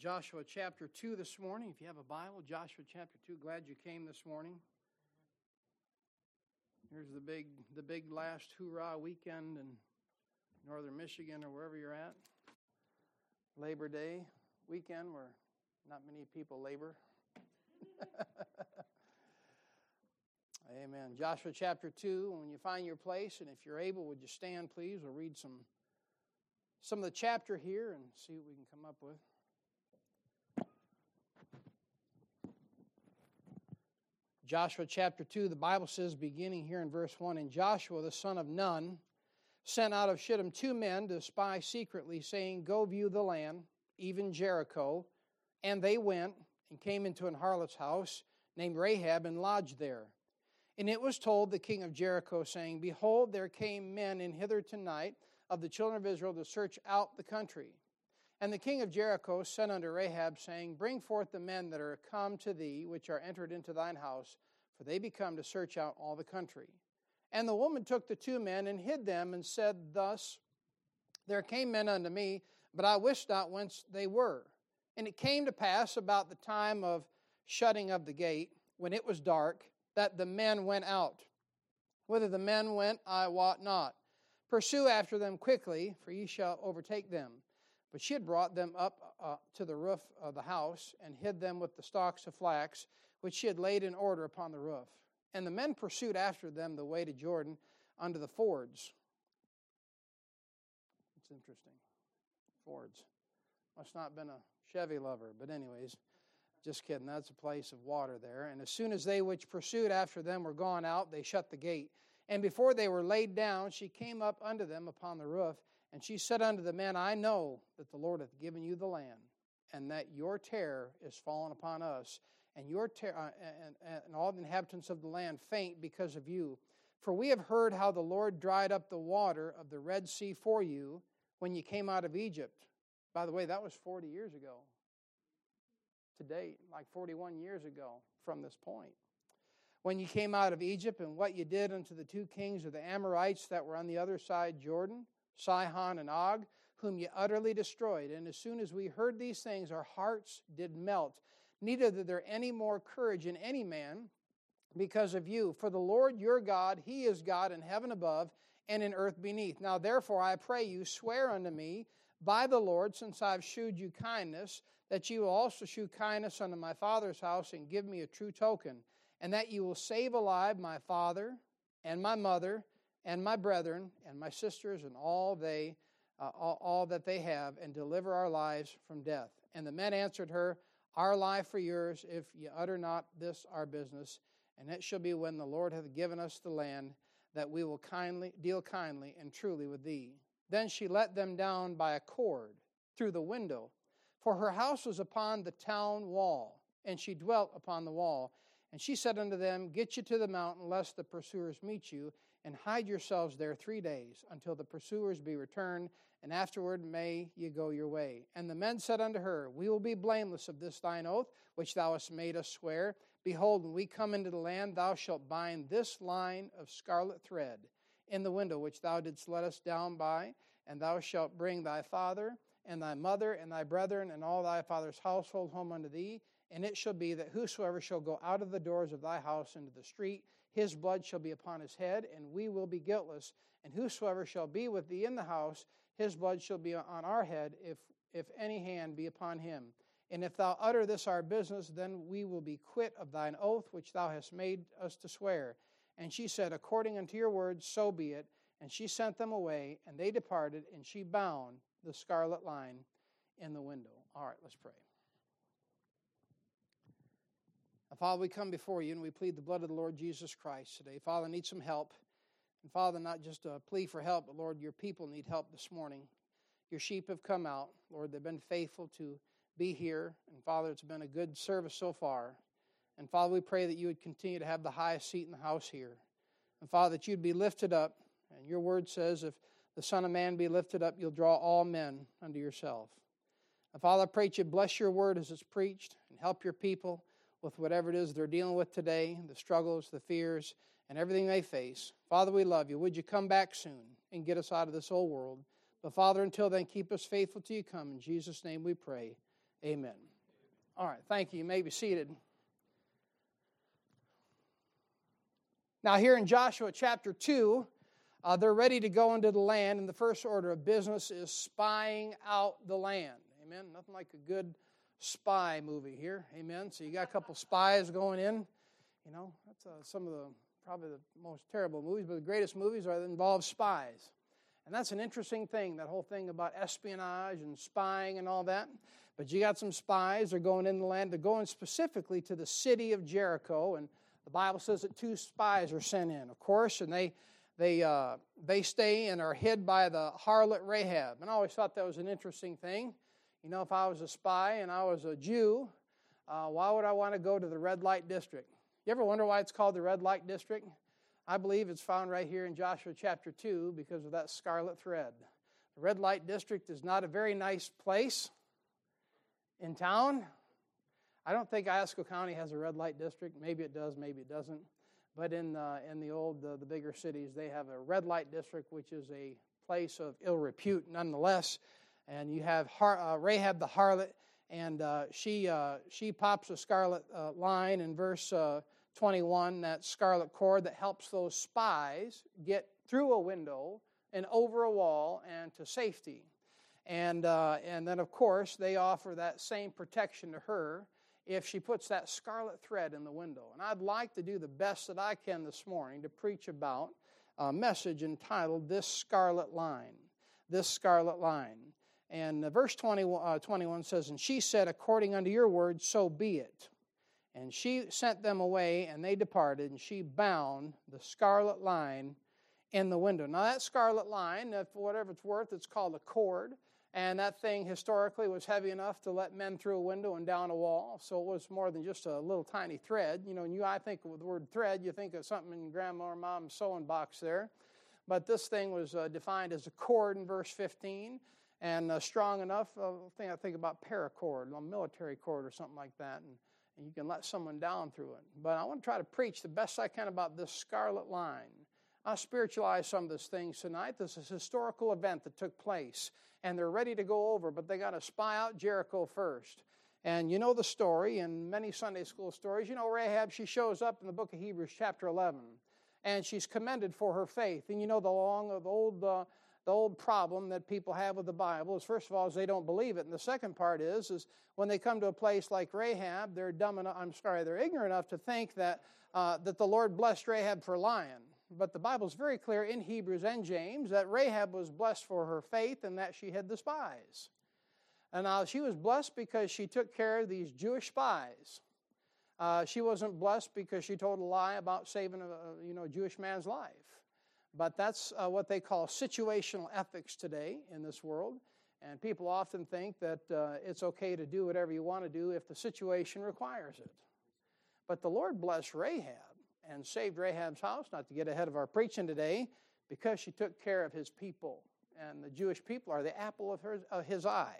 Joshua chapter 2 this morning. If you have a Bible, Joshua chapter 2. Glad you came this morning. Here's the big the big last hoorah weekend in northern Michigan or wherever you're at. Labor Day weekend where not many people labor. Amen. Joshua chapter 2, when you find your place, and if you're able, would you stand, please? We'll read some, some of the chapter here and see what we can come up with. Joshua chapter 2, the Bible says, beginning here in verse 1 And Joshua the son of Nun sent out of Shittim two men to spy secretly, saying, Go view the land, even Jericho. And they went and came into an harlot's house named Rahab and lodged there. And it was told the king of Jericho, saying, Behold, there came men in hither tonight of the children of Israel to search out the country. And the king of Jericho sent unto Rahab, saying, Bring forth the men that are come to thee, which are entered into thine house, for they be come to search out all the country. And the woman took the two men and hid them, and said thus, There came men unto me, but I wist not whence they were. And it came to pass about the time of shutting of the gate, when it was dark, that the men went out. Whither the men went, I wot not. Pursue after them quickly, for ye shall overtake them. But she had brought them up uh, to the roof of the house and hid them with the stalks of flax, which she had laid in order upon the roof. And the men pursued after them the way to Jordan unto the fords. It's interesting. Fords. Must not have been a Chevy lover, but anyways, just kidding. That's a place of water there. And as soon as they which pursued after them were gone out, they shut the gate. And before they were laid down, she came up unto them upon the roof and she said unto the men, I know that the Lord hath given you the land, and that your terror is fallen upon us, and your ter- uh, and, and all the inhabitants of the land faint because of you. For we have heard how the Lord dried up the water of the Red Sea for you when you came out of Egypt. By the way, that was 40 years ago. To date, like 41 years ago from this point. When you came out of Egypt and what you did unto the two kings of the Amorites that were on the other side Jordan Sihon and Og, whom ye utterly destroyed. And as soon as we heard these things, our hearts did melt. Neither did there any more courage in any man because of you. For the Lord your God, He is God in heaven above and in earth beneath. Now therefore I pray you, swear unto me by the Lord, since I've shewed you kindness, that you will also shew kindness unto my father's house and give me a true token, and that you will save alive my father and my mother and my brethren and my sisters and all they uh, all, all, that they have and deliver our lives from death. And the men answered her our life for yours if ye utter not this our business and it shall be when the lord hath given us the land that we will kindly deal kindly and truly with thee. Then she let them down by a cord through the window for her house was upon the town wall and she dwelt upon the wall. And she said unto them get you to the mountain lest the pursuers meet you and hide yourselves there three days until the pursuers be returned, and afterward may ye go your way. And the men said unto her, We will be blameless of this thine oath, which thou hast made us swear. Behold, when we come into the land, thou shalt bind this line of scarlet thread in the window which thou didst let us down by, and thou shalt bring thy father and thy mother and thy brethren and all thy father's household home unto thee. And it shall be that whosoever shall go out of the doors of thy house into the street, his blood shall be upon his head, and we will be guiltless. And whosoever shall be with thee in the house, his blood shall be on our head, if, if any hand be upon him. And if thou utter this our business, then we will be quit of thine oath which thou hast made us to swear. And she said, According unto your words, so be it. And she sent them away, and they departed, and she bound the scarlet line in the window. All right, let's pray. Father, we come before you and we plead the blood of the Lord Jesus Christ today. Father, I need some help. And Father, not just a plea for help, but Lord, your people need help this morning. Your sheep have come out. Lord, they've been faithful to be here. And Father, it's been a good service so far. And Father, we pray that you would continue to have the highest seat in the house here. And Father, that you'd be lifted up. And your word says, if the Son of Man be lifted up, you'll draw all men unto yourself. And Father, I pray that you bless your word as it's preached and help your people with whatever it is they're dealing with today, the struggles, the fears, and everything they face. Father, we love you. Would you come back soon and get us out of this old world? But Father, until then, keep us faithful till you come. In Jesus' name we pray. Amen. All right, thank you. You may be seated. Now, here in Joshua chapter 2, uh, they're ready to go into the land, and the first order of business is spying out the land. Amen. Nothing like a good spy movie here. Amen. So you got a couple spies going in. You know, that's uh, some of the probably the most terrible movies, but the greatest movies are that involve spies. And that's an interesting thing, that whole thing about espionage and spying and all that. But you got some spies, they're going in the land, they're going specifically to the city of Jericho, and the Bible says that two spies are sent in, of course, and they they uh, they stay and are hid by the harlot Rahab. And I always thought that was an interesting thing. You know, if I was a spy and I was a Jew, uh, why would I want to go to the red light district? You ever wonder why it's called the red light district? I believe it's found right here in Joshua chapter 2 because of that scarlet thread. The red light district is not a very nice place in town. I don't think Iosco County has a red light district. Maybe it does, maybe it doesn't. But in, uh, in the old, uh, the bigger cities, they have a red light district, which is a place of ill repute nonetheless. And you have Har- uh, Rahab the harlot, and uh, she, uh, she pops a scarlet uh, line in verse 21, that scarlet cord that helps those spies get through a window and over a wall and to safety. And, uh, and then, of course, they offer that same protection to her if she puts that scarlet thread in the window. And I'd like to do the best that I can this morning to preach about a message entitled This Scarlet Line. This Scarlet Line. And verse 20, uh, 21 says, And she said, According unto your word, so be it. And she sent them away, and they departed, and she bound the scarlet line in the window. Now, that scarlet line, for whatever it's worth, it's called a cord. And that thing historically was heavy enough to let men through a window and down a wall. So it was more than just a little tiny thread. You know, and you, I think with the word thread, you think of something in grandma or mom's sewing box there. But this thing was uh, defined as a cord in verse 15 and uh, strong enough. Uh, thing I think about paracord, a military cord or something like that. And, and you can let someone down through it. But I want to try to preach the best I can about this scarlet line. I'll spiritualize some of these things tonight. This is a historical event that took place and they're ready to go over, but they got to spy out Jericho first. And you know the story in many Sunday school stories. You know, Rahab, she shows up in the book of Hebrews, chapter 11, and she's commended for her faith. And you know the long, the old, uh, the old problem that people have with the Bible is, first of all, is they don't believe it. And the second part is, is when they come to a place like Rahab, they're dumb enough, I'm sorry, they're ignorant enough to think that, uh, that the Lord blessed Rahab for lying. But the Bible is very clear in Hebrews and James that Rahab was blessed for her faith and that she hid the spies. And now she was blessed because she took care of these Jewish spies. Uh, she wasn't blessed because she told a lie about saving a you know Jewish man's life. But that's uh, what they call situational ethics today in this world. And people often think that uh, it's okay to do whatever you want to do if the situation requires it. But the Lord blessed Rahab and saved Rahab's house, not to get ahead of our preaching today, because she took care of his people. And the Jewish people are the apple of, her, of his eye.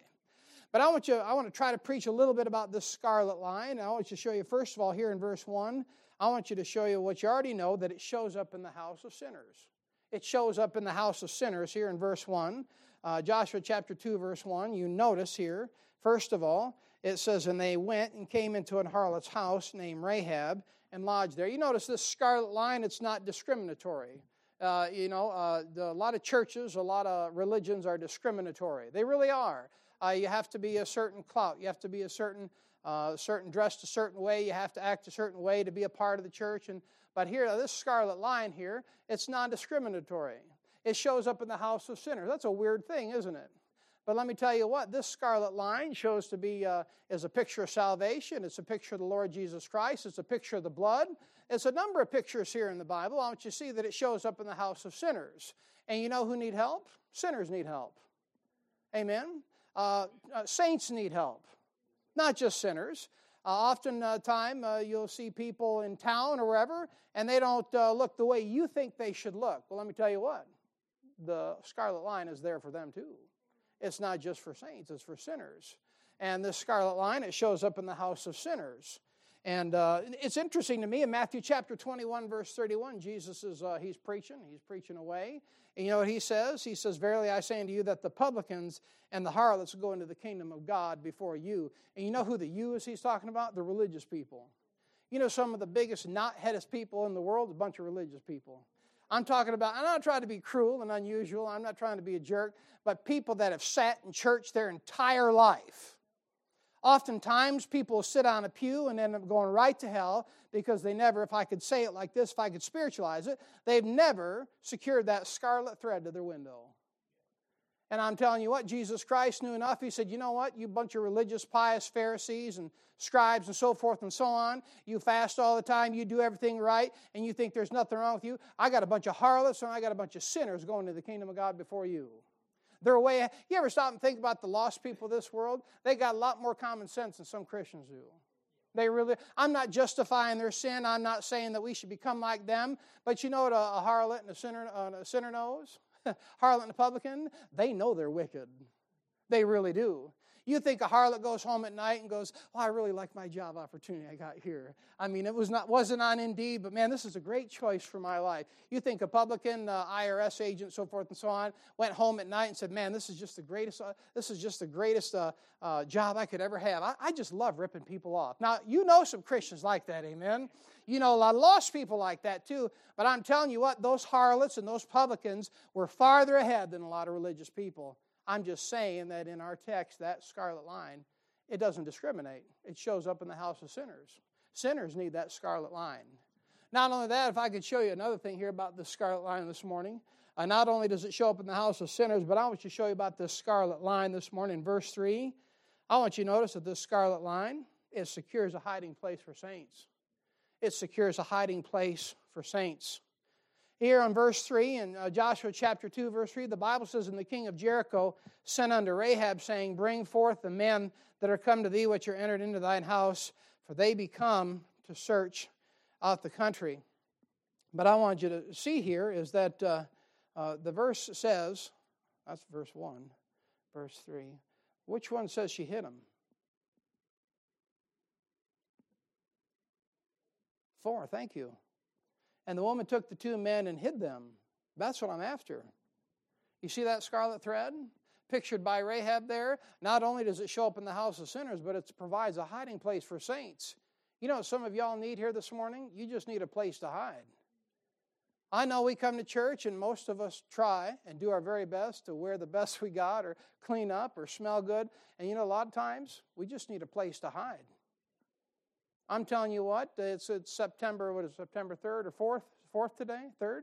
But I want, you, I want to try to preach a little bit about this scarlet line. I want you to show you, first of all, here in verse 1, I want you to show you what you already know that it shows up in the house of sinners. It shows up in the house of sinners here in verse 1. Uh, Joshua chapter 2, verse 1. You notice here, first of all, it says, And they went and came into an harlot's house named Rahab and lodged there. You notice this scarlet line, it's not discriminatory. Uh, you know, uh, the, a lot of churches, a lot of religions are discriminatory. They really are. Uh, you have to be a certain clout. You have to be a certain, uh, certain dressed a certain way. You have to act a certain way to be a part of the church. And but here, this scarlet line here, it's non-discriminatory. It shows up in the house of sinners. That's a weird thing, isn't it? But let me tell you what, this scarlet line shows to be uh, is a picture of salvation. It's a picture of the Lord Jesus Christ. It's a picture of the blood. It's a number of pictures here in the Bible. I want you to see that it shows up in the house of sinners. And you know who need help? Sinners need help. Amen. Uh, uh, saints need help, not just sinners. Uh, often uh, time uh, you'll see people in town or wherever, and they don't uh, look the way you think they should look. Well, let me tell you what, the scarlet line is there for them too. It's not just for saints, it's for sinners. And this scarlet line, it shows up in the house of sinners. And uh, it's interesting to me in Matthew chapter 21, verse 31, Jesus is, uh, he's preaching, he's preaching away. And you know what he says? He says, Verily I say unto you that the publicans and the harlots will go into the kingdom of God before you. And you know who the you is he's talking about? The religious people. You know, some of the biggest knot-headed people in the world, a bunch of religious people. I'm talking about, I'm not trying to be cruel and unusual, I'm not trying to be a jerk, but people that have sat in church their entire life Oftentimes, people sit on a pew and end up going right to hell because they never, if I could say it like this, if I could spiritualize it, they've never secured that scarlet thread to their window. And I'm telling you what, Jesus Christ knew enough. He said, You know what, you bunch of religious, pious Pharisees and scribes and so forth and so on, you fast all the time, you do everything right, and you think there's nothing wrong with you. I got a bunch of harlots and I got a bunch of sinners going to the kingdom of God before you. They're way. You ever stop and think about the lost people of this world? They got a lot more common sense than some Christians do. They really. I'm not justifying their sin. I'm not saying that we should become like them. But you know what a, a harlot and a sinner, uh, a sinner knows? harlot and a publican. They know they're wicked. They really do. You think a harlot goes home at night and goes, "Oh, I really like my job opportunity I got here." I mean, it was not wasn't on Indeed, but man, this is a great choice for my life. You think a publican, uh, IRS agent, so forth and so on, went home at night and said, "Man, this is just the greatest. Uh, this is just the greatest uh, uh job I could ever have. I, I just love ripping people off." Now, you know some Christians like that, amen. You know a lot of lost people like that too. But I'm telling you what, those harlots and those publicans were farther ahead than a lot of religious people. I'm just saying that in our text, that scarlet line, it doesn't discriminate. It shows up in the house of sinners. Sinners need that scarlet line. Not only that, if I could show you another thing here about the scarlet line this morning, uh, not only does it show up in the house of sinners, but I want you to show you about this scarlet line this morning, verse 3. I want you to notice that this scarlet line, it secures a hiding place for saints. It secures a hiding place for saints. Here on verse 3 in uh, Joshua chapter 2, verse 3, the Bible says, And the king of Jericho sent unto Rahab, saying, Bring forth the men that are come to thee, which are entered into thine house, for they be come to search out the country. But I want you to see here is that uh, uh, the verse says, that's verse 1, verse 3. Which one says she hit him? Four, thank you. And the woman took the two men and hid them. That's what I'm after. You see that scarlet thread? Pictured by Rahab there. Not only does it show up in the house of sinners, but it provides a hiding place for saints. You know some of y'all need here this morning? You just need a place to hide. I know we come to church and most of us try and do our very best to wear the best we got or clean up or smell good. And you know, a lot of times we just need a place to hide. I'm telling you what, it's, it's September, what is September 3rd or 4th? 4th today? 3rd?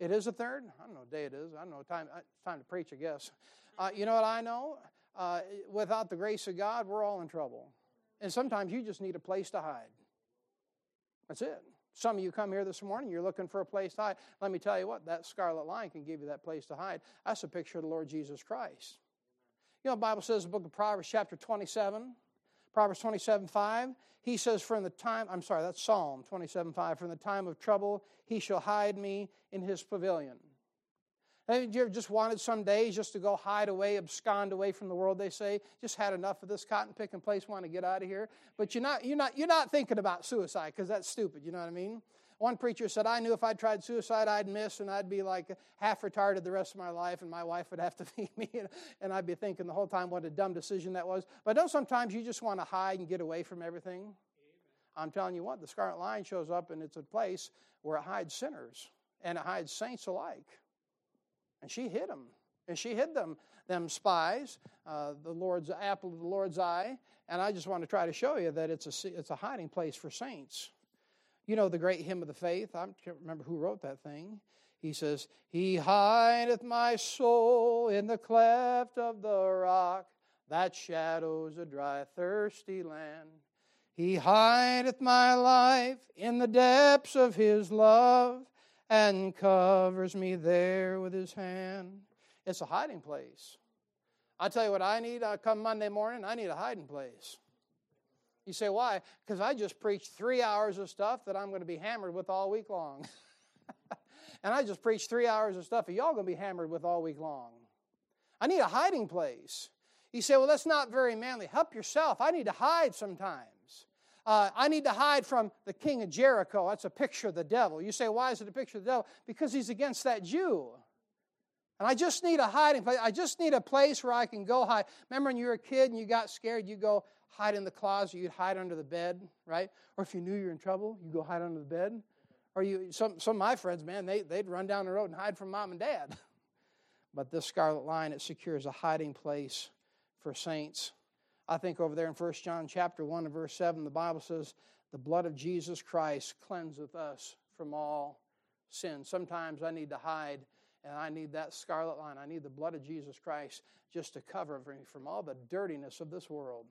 It is a 3rd? I don't know what day it is. I don't know time, it's time to preach, I guess. Uh, you know what I know? Uh, without the grace of God, we're all in trouble. And sometimes you just need a place to hide. That's it. Some of you come here this morning, you're looking for a place to hide. Let me tell you what, that scarlet line can give you that place to hide. That's a picture of the Lord Jesus Christ. You know, the Bible says the book of Proverbs, chapter 27, Proverbs 27 5, he says, From the time, I'm sorry, that's Psalm 27 5, from the time of trouble, he shall hide me in his pavilion. Have you ever just wanted some days just to go hide away, abscond away from the world, they say? Just had enough of this cotton picking place, want to get out of here. But you're not, you're not, you're not thinking about suicide because that's stupid, you know what I mean? One preacher said, I knew if I tried suicide, I'd miss and I'd be like half retarded the rest of my life, and my wife would have to feed me. And I'd be thinking the whole time what a dumb decision that was. But don't sometimes you just want to hide and get away from everything? I'm telling you what, the scarlet line shows up, and it's a place where it hides sinners and it hides saints alike. And she hid them. And she hid them, them spies, uh, the Lord's apple of the Lord's eye. And I just want to try to show you that it's a, it's a hiding place for saints. You know the great hymn of the faith. I can't remember who wrote that thing. He says, He hideth my soul in the cleft of the rock that shadows a dry, thirsty land. He hideth my life in the depths of His love and covers me there with His hand. It's a hiding place. I tell you what I need. I come Monday morning, I need a hiding place. You say, why? Because I just preached three hours of stuff that I'm going to be hammered with all week long. and I just preached three hours of stuff that y'all going to be hammered with all week long. I need a hiding place. You say, well, that's not very manly. Help yourself. I need to hide sometimes. Uh, I need to hide from the king of Jericho. That's a picture of the devil. You say, why is it a picture of the devil? Because he's against that Jew. And I just need a hiding place. I just need a place where I can go hide. Remember when you were a kid and you got scared, you go hide in the closet, you'd hide under the bed, right? Or if you knew you're in trouble, you go hide under the bed. Or you some some of my friends, man, they, they'd run down the road and hide from mom and dad. but this scarlet line, it secures a hiding place for saints. I think over there in 1 John chapter 1 and verse 7, the Bible says, The blood of Jesus Christ cleanseth us from all sin. Sometimes I need to hide and I need that scarlet line. I need the blood of Jesus Christ just to cover me from all the dirtiness of this world,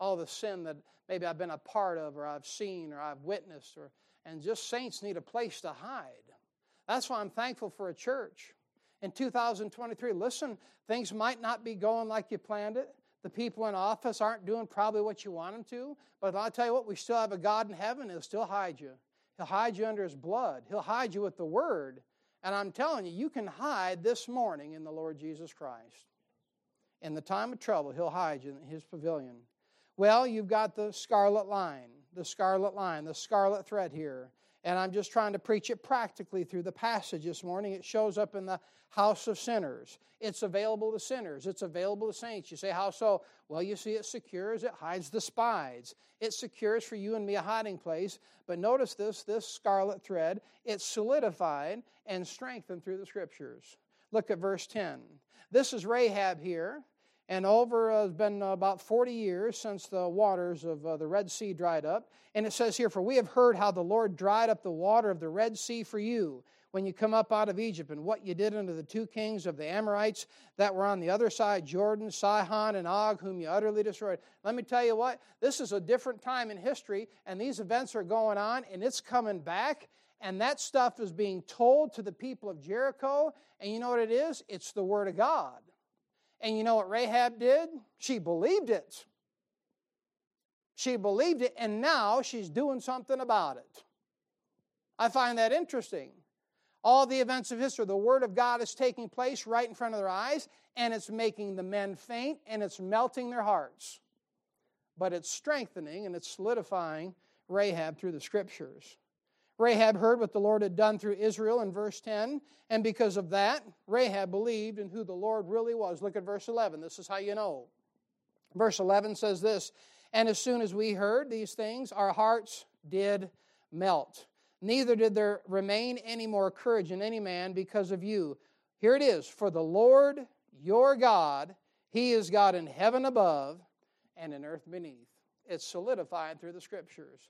all the sin that maybe I've been a part of, or I've seen, or I've witnessed, or and just saints need a place to hide. That's why I'm thankful for a church. In 2023, listen, things might not be going like you planned it. The people in office aren't doing probably what you want them to, but I'll tell you what, we still have a God in heaven who'll still hide you. He'll hide you under His blood. He'll hide you with the Word. And I'm telling you, you can hide this morning in the Lord Jesus Christ. In the time of trouble, He'll hide you in His pavilion. Well, you've got the scarlet line, the scarlet line, the scarlet thread here. And I'm just trying to preach it practically through the passage this morning. It shows up in the house of sinners. It's available to sinners. It's available to saints. You say, how so? Well, you see, it secures, it hides the spies. It secures for you and me a hiding place. But notice this this scarlet thread, it's solidified and strengthened through the scriptures. Look at verse 10. This is Rahab here. And over uh, has been about 40 years since the waters of uh, the Red Sea dried up. And it says here, For we have heard how the Lord dried up the water of the Red Sea for you when you come up out of Egypt, and what you did unto the two kings of the Amorites that were on the other side, Jordan, Sihon, and Og, whom you utterly destroyed. Let me tell you what, this is a different time in history, and these events are going on, and it's coming back, and that stuff is being told to the people of Jericho, and you know what it is? It's the Word of God. And you know what Rahab did? She believed it. She believed it, and now she's doing something about it. I find that interesting. All the events of history, the Word of God is taking place right in front of their eyes, and it's making the men faint, and it's melting their hearts. But it's strengthening and it's solidifying Rahab through the Scriptures. Rahab heard what the Lord had done through Israel in verse 10, and because of that, Rahab believed in who the Lord really was. Look at verse 11. This is how you know. Verse 11 says this And as soon as we heard these things, our hearts did melt. Neither did there remain any more courage in any man because of you. Here it is For the Lord your God, He is God in heaven above and in earth beneath. It's solidified through the scriptures.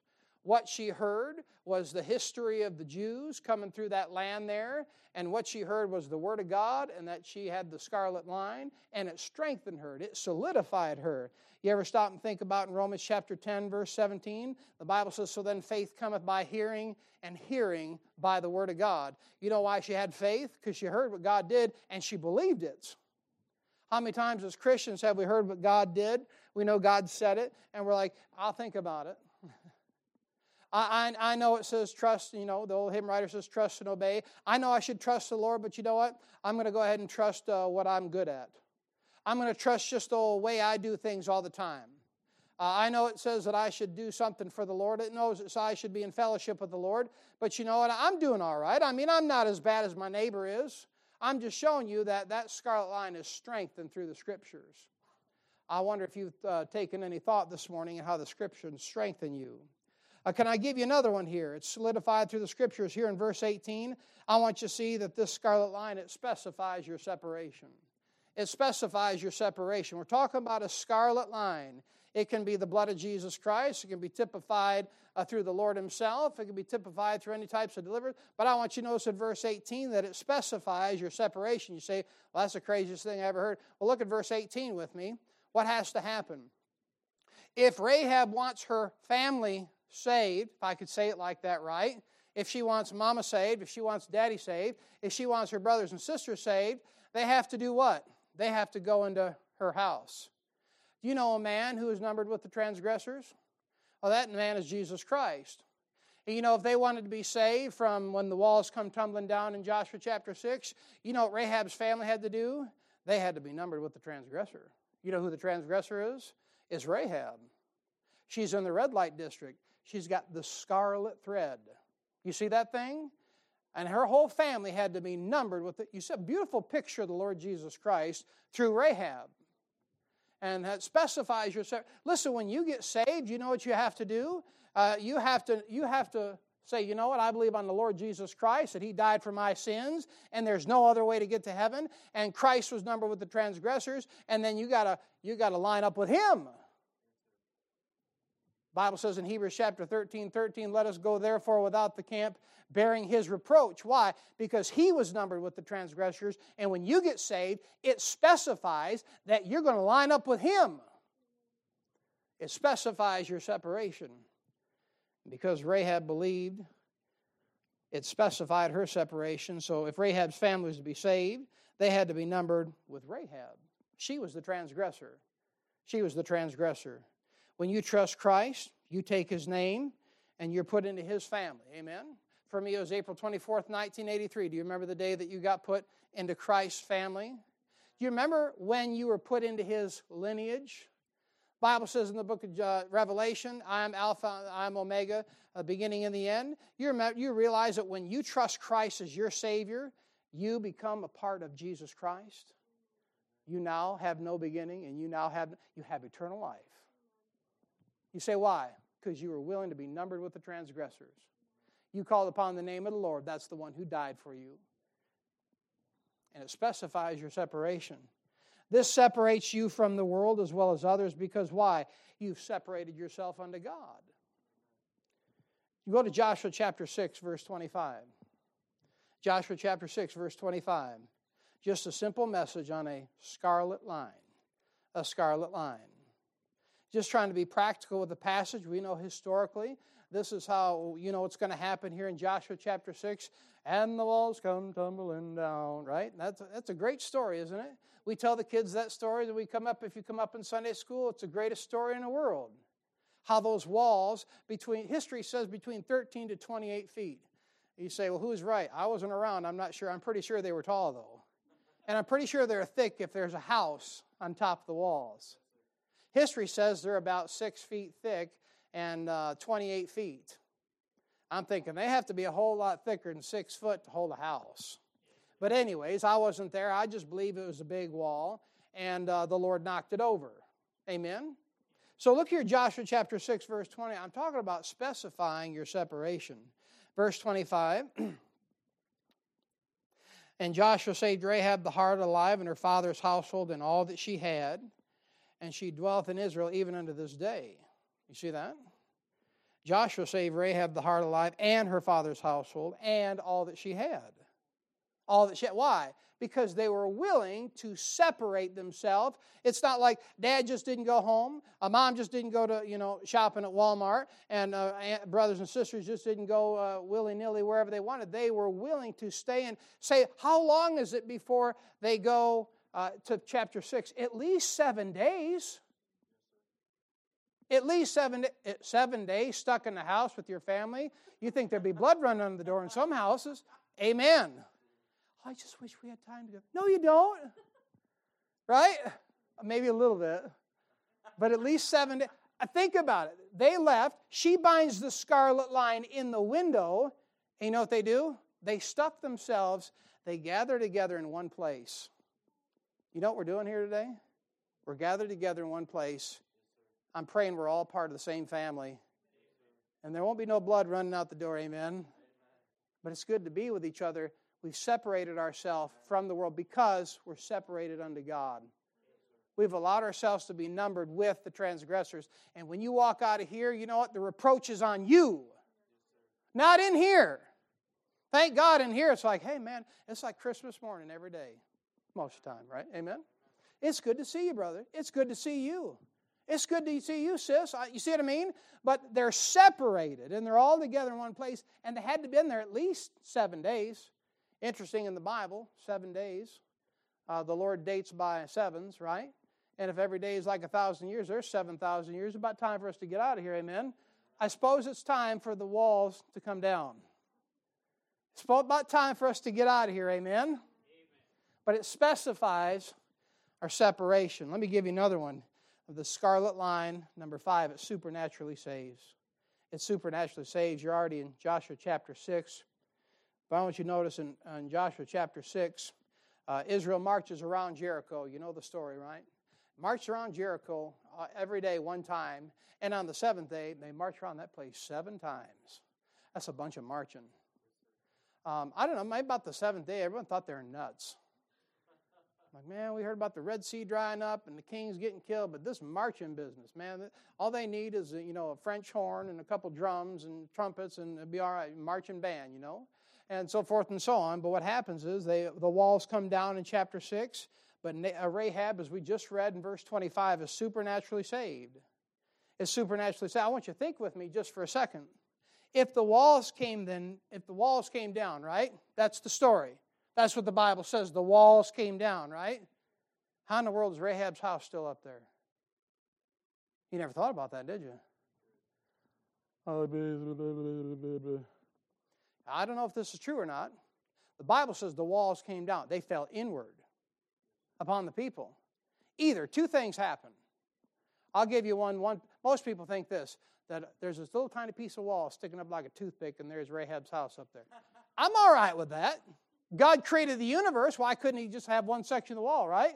What she heard was the history of the Jews coming through that land there, and what she heard was the Word of God, and that she had the scarlet line, and it strengthened her, it solidified her. You ever stop and think about in Romans chapter 10, verse 17? The Bible says, So then faith cometh by hearing, and hearing by the Word of God. You know why she had faith? Because she heard what God did, and she believed it. How many times as Christians have we heard what God did? We know God said it, and we're like, I'll think about it. I, I, I, know it says trust, you know, the old hymn writer says trust and obey. I know I should trust the Lord, but you know what? I'm going to go ahead and trust uh, what I'm good at. I'm going to trust just the way I do things all the time. Uh, I know it says that I should do something for the Lord. It knows that I should be in fellowship with the Lord. But you know what? I'm doing all right. I mean, I'm not as bad as my neighbor is. I'm just showing you that that scarlet line is strengthened through the Scriptures. I wonder if you've uh, taken any thought this morning and how the Scriptures strengthen you. Uh, can I give you another one here? It's solidified through the scriptures here in verse 18. I want you to see that this scarlet line, it specifies your separation. It specifies your separation. We're talking about a scarlet line. It can be the blood of Jesus Christ. It can be typified uh, through the Lord Himself. It can be typified through any types of deliverance. But I want you to notice in verse 18 that it specifies your separation. You say, well, that's the craziest thing I ever heard. Well, look at verse 18 with me. What has to happen? If Rahab wants her family saved, if I could say it like that right, if she wants mama saved, if she wants daddy saved, if she wants her brothers and sisters saved, they have to do what? They have to go into her house. Do you know a man who is numbered with the transgressors? Well, that man is Jesus Christ. And you know, if they wanted to be saved from when the walls come tumbling down in Joshua chapter 6, you know what Rahab's family had to do? They had to be numbered with the transgressor. You know who the transgressor is? Is Rahab. She's in the red light district. She's got the scarlet thread. You see that thing? And her whole family had to be numbered with it. You see a beautiful picture of the Lord Jesus Christ through Rahab. And that specifies yourself. Listen, when you get saved, you know what you have to do? Uh, you, have to, you have to say, you know what, I believe on the Lord Jesus Christ, that He died for my sins, and there's no other way to get to heaven, and Christ was numbered with the transgressors, and then you gotta you gotta line up with Him. Bible says in Hebrews chapter 13, 13, let us go therefore without the camp, bearing his reproach. Why? Because he was numbered with the transgressors, and when you get saved, it specifies that you're going to line up with him. It specifies your separation. Because Rahab believed, it specified her separation. So if Rahab's family was to be saved, they had to be numbered with Rahab. She was the transgressor. She was the transgressor. When you trust Christ, you take his name and you're put into his family. Amen. For me, it was April 24th, 1983. Do you remember the day that you got put into Christ's family? Do you remember when you were put into his lineage? Bible says in the book of uh, Revelation, I am Alpha, I am Omega, uh, beginning and the end. You, remember, you realize that when you trust Christ as your Savior, you become a part of Jesus Christ. You now have no beginning, and you now have you have eternal life. You say, why? Because you were willing to be numbered with the transgressors. You called upon the name of the Lord. That's the one who died for you. And it specifies your separation. This separates you from the world as well as others because why? You've separated yourself unto God. You go to Joshua chapter 6, verse 25. Joshua chapter 6, verse 25. Just a simple message on a scarlet line. A scarlet line. Just trying to be practical with the passage. We know historically this is how you know it's going to happen here in Joshua chapter 6. And the walls come tumbling down, right? That's that's a great story, isn't it? We tell the kids that story that we come up, if you come up in Sunday school, it's the greatest story in the world. How those walls, between, history says between 13 to 28 feet. You say, well, who's right? I wasn't around. I'm not sure. I'm pretty sure they were tall, though. And I'm pretty sure they're thick if there's a house on top of the walls. History says they're about six feet thick and uh, 28 feet. I'm thinking they have to be a whole lot thicker than six foot to hold a house. But, anyways, I wasn't there. I just believe it was a big wall, and uh, the Lord knocked it over. Amen? So, look here, Joshua chapter 6, verse 20. I'm talking about specifying your separation. Verse 25. and Joshua saved Rahab the harlot alive and her father's household and all that she had and she dwelleth in Israel even unto this day. You see that? Joshua saved Rahab the heart alive and her father's household and all that she had. All that she had. Why? Because they were willing to separate themselves. It's not like dad just didn't go home, a mom just didn't go to, you know, shopping at Walmart, and uh, brothers and sisters just didn't go uh, willy nilly wherever they wanted. They were willing to stay and say, how long is it before they go uh, to chapter 6, at least seven days. At least seven, eh, seven days stuck in the house with your family. You think there'd be blood running under the door in some houses. Amen. I just wish we had time to go. No, you don't. Right? Maybe a little bit. But at least seven days. Uh, think about it. They left. She binds the scarlet line in the window. And you know what they do? They stuff themselves. They gather together in one place. You know what we're doing here today? We're gathered together in one place. I'm praying we're all part of the same family. And there won't be no blood running out the door, amen. But it's good to be with each other. We've separated ourselves from the world because we're separated unto God. We've allowed ourselves to be numbered with the transgressors. And when you walk out of here, you know what? The reproach is on you, not in here. Thank God in here, it's like, hey, man, it's like Christmas morning every day most of the time, right? Amen? It's good to see you, brother. It's good to see you. It's good to see you, sis. You see what I mean? But they're separated and they're all together in one place, and they had to be in there at least seven days. Interesting in the Bible, seven days. Uh, the Lord dates by sevens, right? And if every day is like a thousand years, there's 7,000 years. About time for us to get out of here, amen? I suppose it's time for the walls to come down. It's about time for us to get out of here, amen? But it specifies our separation. Let me give you another one. of the scarlet line, number five, it supernaturally saves. It supernaturally saves. You're already in Joshua chapter 6. But I want you to notice in, in Joshua chapter 6, uh, Israel marches around Jericho. You know the story, right? March around Jericho uh, every day, one time. And on the seventh day, they march around that place seven times. That's a bunch of marching. Um, I don't know, maybe about the seventh day, everyone thought they were nuts. Like, man, we heard about the Red Sea drying up and the kings getting killed, but this marching business, man, all they need is, you know, a French horn and a couple drums and trumpets and it'd be all right, marching band, you know, and so forth and so on. But what happens is they, the walls come down in chapter 6, but uh, Rahab, as we just read in verse 25, is supernaturally saved. Is supernaturally saved. I want you to think with me just for a second. If the walls came then, if the walls came down, right? That's the story. That's what the Bible says. The walls came down, right? How in the world is Rahab's house still up there? You never thought about that, did you? I don't know if this is true or not. The Bible says the walls came down, they fell inward upon the people. Either two things happen. I'll give you one. One most people think this that there's this little tiny piece of wall sticking up like a toothpick, and there's Rahab's house up there. I'm all right with that. God created the universe. Why couldn't He just have one section of the wall, right?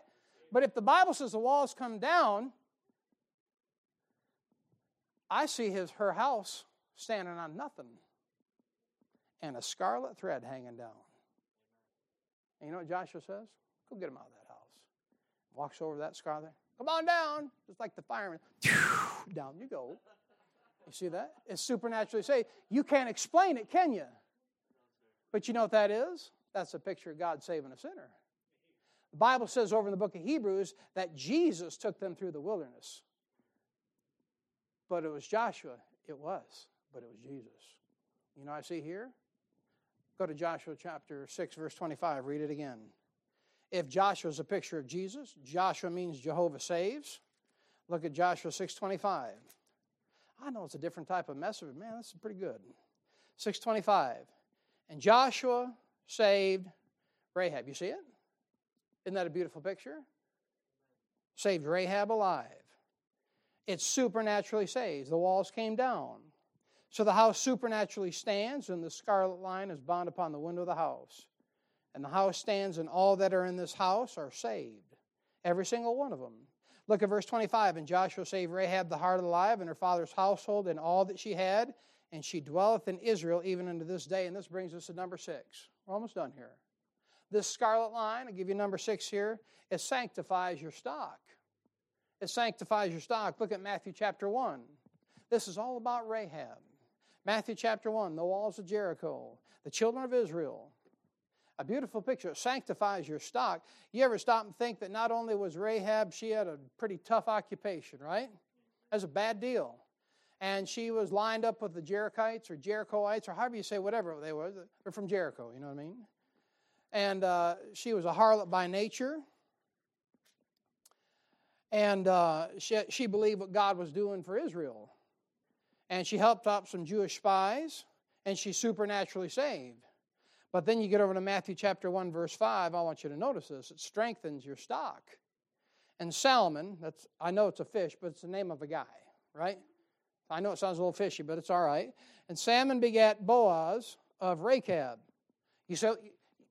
But if the Bible says the walls come down, I see his her house standing on nothing and a scarlet thread hanging down. And you know what Joshua says? Go get him out of that house. Walks over that scarlet. Come on down. Just like the fireman. down you go. You see that? It's supernaturally saved. You can't explain it, can you? But you know what that is? That's a picture of God saving a sinner. The Bible says over in the book of Hebrews that Jesus took them through the wilderness. But it was Joshua. It was, but it was Jesus. You know, I see here Go to Joshua chapter 6, verse 25. Read it again. If Joshua is a picture of Jesus, Joshua means Jehovah saves. Look at Joshua 6.25. I know it's a different type of message, but man, this is pretty good. 625. And Joshua saved Rahab. You see it? Isn't that a beautiful picture? Saved Rahab alive. It supernaturally saves. The walls came down. So the house supernaturally stands, and the scarlet line is bound upon the window of the house. And the house stands, and all that are in this house are saved. Every single one of them. Look at verse 25. And Joshua saved Rahab the heart alive, and her father's household, and all that she had. And she dwelleth in Israel even unto this day. And this brings us to number six. We're almost done here. This scarlet line, I'll give you number six here, it sanctifies your stock. It sanctifies your stock. Look at Matthew chapter 1. This is all about Rahab. Matthew chapter 1, the walls of Jericho, the children of Israel. A beautiful picture. It sanctifies your stock. You ever stop and think that not only was Rahab, she had a pretty tough occupation, right? That's a bad deal. And she was lined up with the Jerichites or Jerichoites or however you say, whatever they were. They're from Jericho, you know what I mean? And uh, she was a harlot by nature. And uh, she, she believed what God was doing for Israel and she helped out some Jewish spies, and she's supernaturally saved. But then you get over to Matthew chapter 1, verse 5. I want you to notice this. It strengthens your stock. And Salmon, that's I know it's a fish, but it's the name of a guy, right? I know it sounds a little fishy, but it's all right. And Salmon begat Boaz of Rachab. You, so,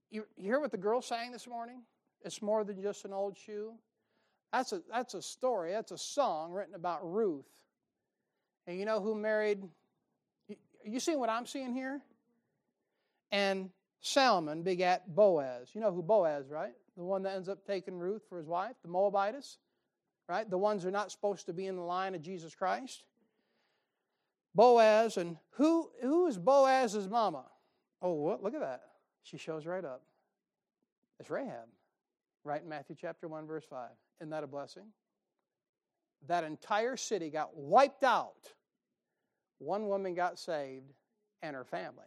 you, you hear what the girl sang this morning? It's more than just an old shoe. That's a, that's a story, that's a song written about Ruth and you know who married? You see what I'm seeing here? And Salmon begat Boaz. You know who Boaz, right? The one that ends up taking Ruth for his wife, the Moabitess, right? The ones who are not supposed to be in the line of Jesus Christ. Boaz, and who who is Boaz's mama? Oh, what? look at that. She shows right up. It's Rahab, right in Matthew chapter 1, verse 5. Isn't that a blessing? that entire city got wiped out. One woman got saved and her family.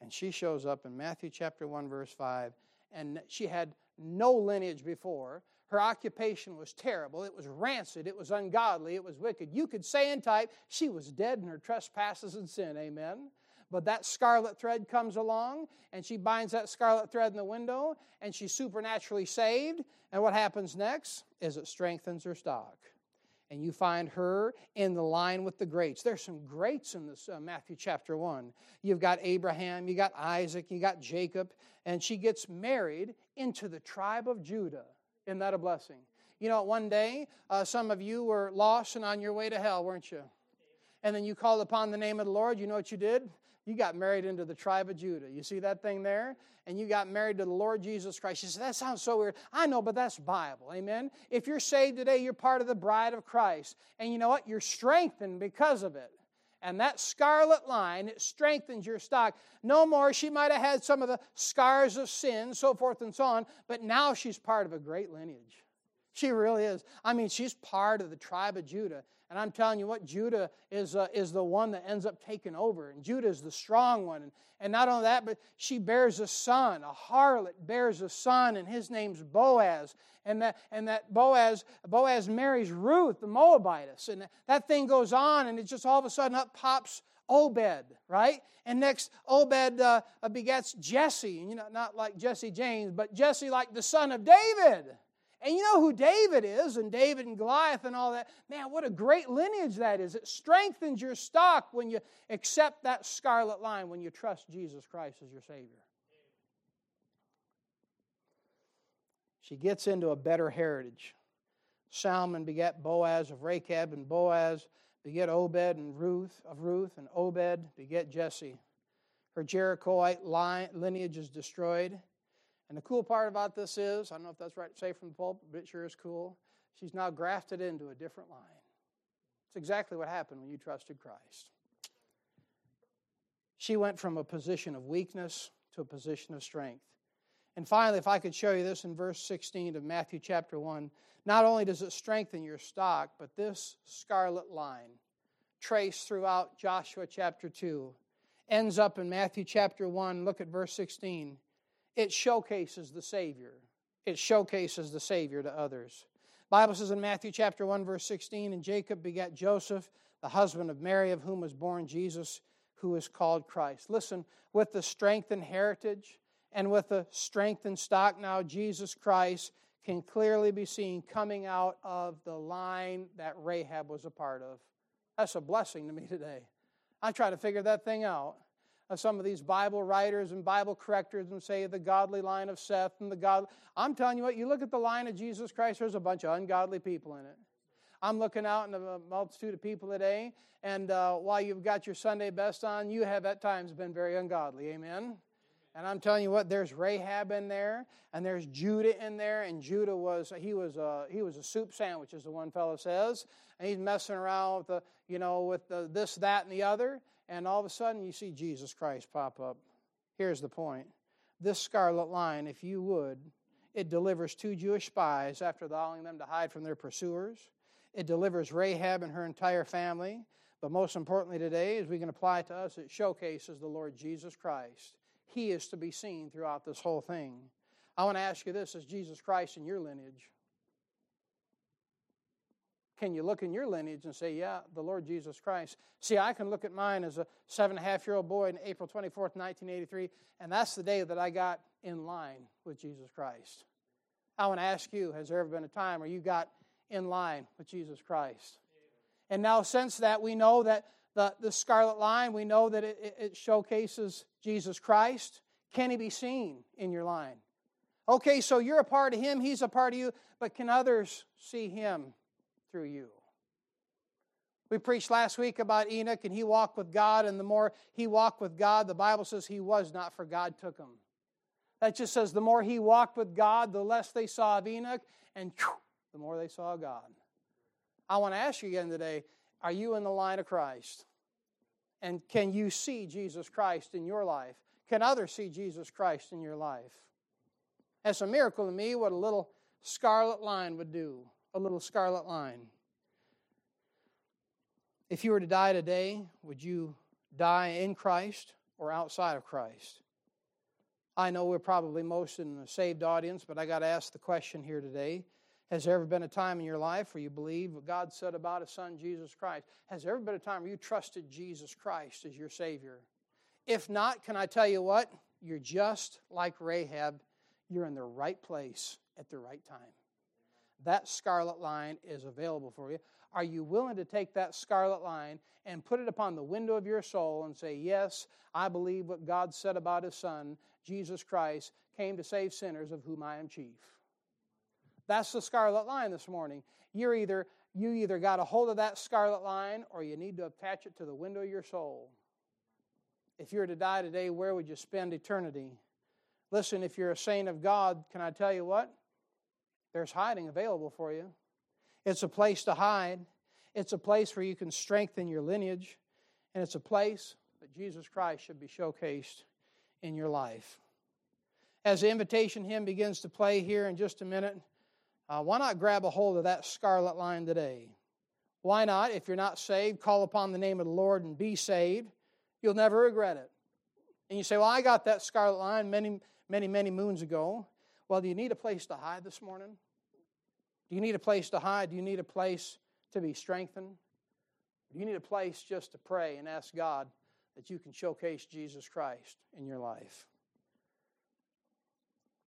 And she shows up in Matthew chapter 1, verse 5, and she had no lineage before. Her occupation was terrible. It was rancid. It was ungodly. It was wicked. You could say in type, she was dead in her trespasses and sin. Amen. But that scarlet thread comes along, and she binds that scarlet thread in the window, and she's supernaturally saved. And what happens next is it strengthens her stock. and you find her in the line with the greats. There's some greats in this uh, Matthew chapter 1. You've got Abraham, you got Isaac, you got Jacob, and she gets married into the tribe of Judah. Isn't that a blessing? You know, one day, uh, some of you were lost and on your way to hell, weren't you? And then you called upon the name of the Lord. You know what you did? You got married into the tribe of Judah. You see that thing there? And you got married to the Lord Jesus Christ. You say, that sounds so weird. I know, but that's Bible. Amen? If you're saved today, you're part of the bride of Christ. And you know what? You're strengthened because of it. And that scarlet line, it strengthens your stock. No more, she might have had some of the scars of sin, so forth and so on, but now she's part of a great lineage. She really is. I mean, she's part of the tribe of Judah. And I'm telling you what, Judah is, uh, is the one that ends up taking over. And Judah is the strong one. And, and not only that, but she bears a son. A harlot bears a son, and his name's Boaz. And that, and that Boaz, Boaz marries Ruth, the Moabitess. And that thing goes on, and it just all of a sudden up pops Obed, right? And next, Obed uh, begets Jesse. You know, not like Jesse James, but Jesse like the son of David. And you know who David is, and David and Goliath and all that. Man, what a great lineage that is. It strengthens your stock when you accept that scarlet line, when you trust Jesus Christ as your Savior. She gets into a better heritage. Salmon begat Boaz of Rachab, and Boaz beget Obed and Ruth of Ruth, and Obed beget Jesse. Her Jerichoite lineage is destroyed. And the cool part about this is, I don't know if that's right to say from the pulpit, but it sure is cool. She's now grafted into a different line. It's exactly what happened when you trusted Christ. She went from a position of weakness to a position of strength. And finally, if I could show you this in verse 16 of Matthew chapter 1, not only does it strengthen your stock, but this scarlet line, traced throughout Joshua chapter 2, ends up in Matthew chapter 1. Look at verse 16 it showcases the Savior. It showcases the Savior to others. Bible says in Matthew chapter 1 verse 16 and Jacob begat Joseph the husband of Mary of whom was born Jesus who is called Christ. Listen, with the strength and heritage and with the strength and stock now Jesus Christ can clearly be seen coming out of the line that Rahab was a part of. That's a blessing to me today. I try to figure that thing out some of these Bible writers and Bible correctors and say the godly line of Seth and the God. I'm telling you what, you look at the line of Jesus Christ, there's a bunch of ungodly people in it. I'm looking out in a multitude of people today, and uh, while you've got your Sunday best on, you have at times been very ungodly. Amen. And I'm telling you what, there's Rahab in there, and there's Judah in there, and Judah was he was a he was a soup sandwich, as the one fellow says, and he's messing around with the you know with the, this, that, and the other, and all of a sudden you see Jesus Christ pop up. Here's the point this scarlet line, if you would, it delivers two Jewish spies after allowing them to hide from their pursuers. It delivers Rahab and her entire family. But most importantly today, as we can apply to us, it showcases the Lord Jesus Christ. He is to be seen throughout this whole thing. I want to ask you this is Jesus Christ in your lineage? Can you look in your lineage and say, yeah, the Lord Jesus Christ? See, I can look at mine as a seven and a half year old boy in April 24th, 1983, and that's the day that I got in line with Jesus Christ. I want to ask you, has there ever been a time where you got in line with Jesus Christ? And now, since that, we know that the, the scarlet line, we know that it, it showcases Jesus Christ. Can he be seen in your line? Okay, so you're a part of him, he's a part of you, but can others see him through you. We preached last week about Enoch, and he walked with God, and the more he walked with God, the Bible says he was not, for God took him. That just says the more he walked with God, the less they saw of Enoch, and the more they saw God. I want to ask you again today are you in the line of Christ? And can you see Jesus Christ in your life? Can others see Jesus Christ in your life? That's a miracle to me what a little scarlet line would do a little scarlet line. If you were to die today, would you die in Christ or outside of Christ? I know we're probably most in the saved audience, but I got to ask the question here today. Has there ever been a time in your life where you believe what God said about His Son, Jesus Christ? Has there ever been a time where you trusted Jesus Christ as your Savior? If not, can I tell you what? You're just like Rahab. You're in the right place at the right time that scarlet line is available for you. Are you willing to take that scarlet line and put it upon the window of your soul and say, Yes, I believe what God said about His Son, Jesus Christ, came to save sinners, of whom I am chief? That's the scarlet line this morning. You're either you either got a hold of that scarlet line or you need to attach it to the window of your soul. If you were to die today, where would you spend eternity? Listen, if you're a saint of God, can I tell you what? There's hiding available for you. It's a place to hide. It's a place where you can strengthen your lineage. And it's a place that Jesus Christ should be showcased in your life. As the invitation hymn begins to play here in just a minute, uh, why not grab a hold of that scarlet line today? Why not, if you're not saved, call upon the name of the Lord and be saved? You'll never regret it. And you say, Well, I got that scarlet line many, many, many moons ago. Well, do you need a place to hide this morning? Do you need a place to hide? Do you need a place to be strengthened? Do you need a place just to pray and ask God that you can showcase Jesus Christ in your life?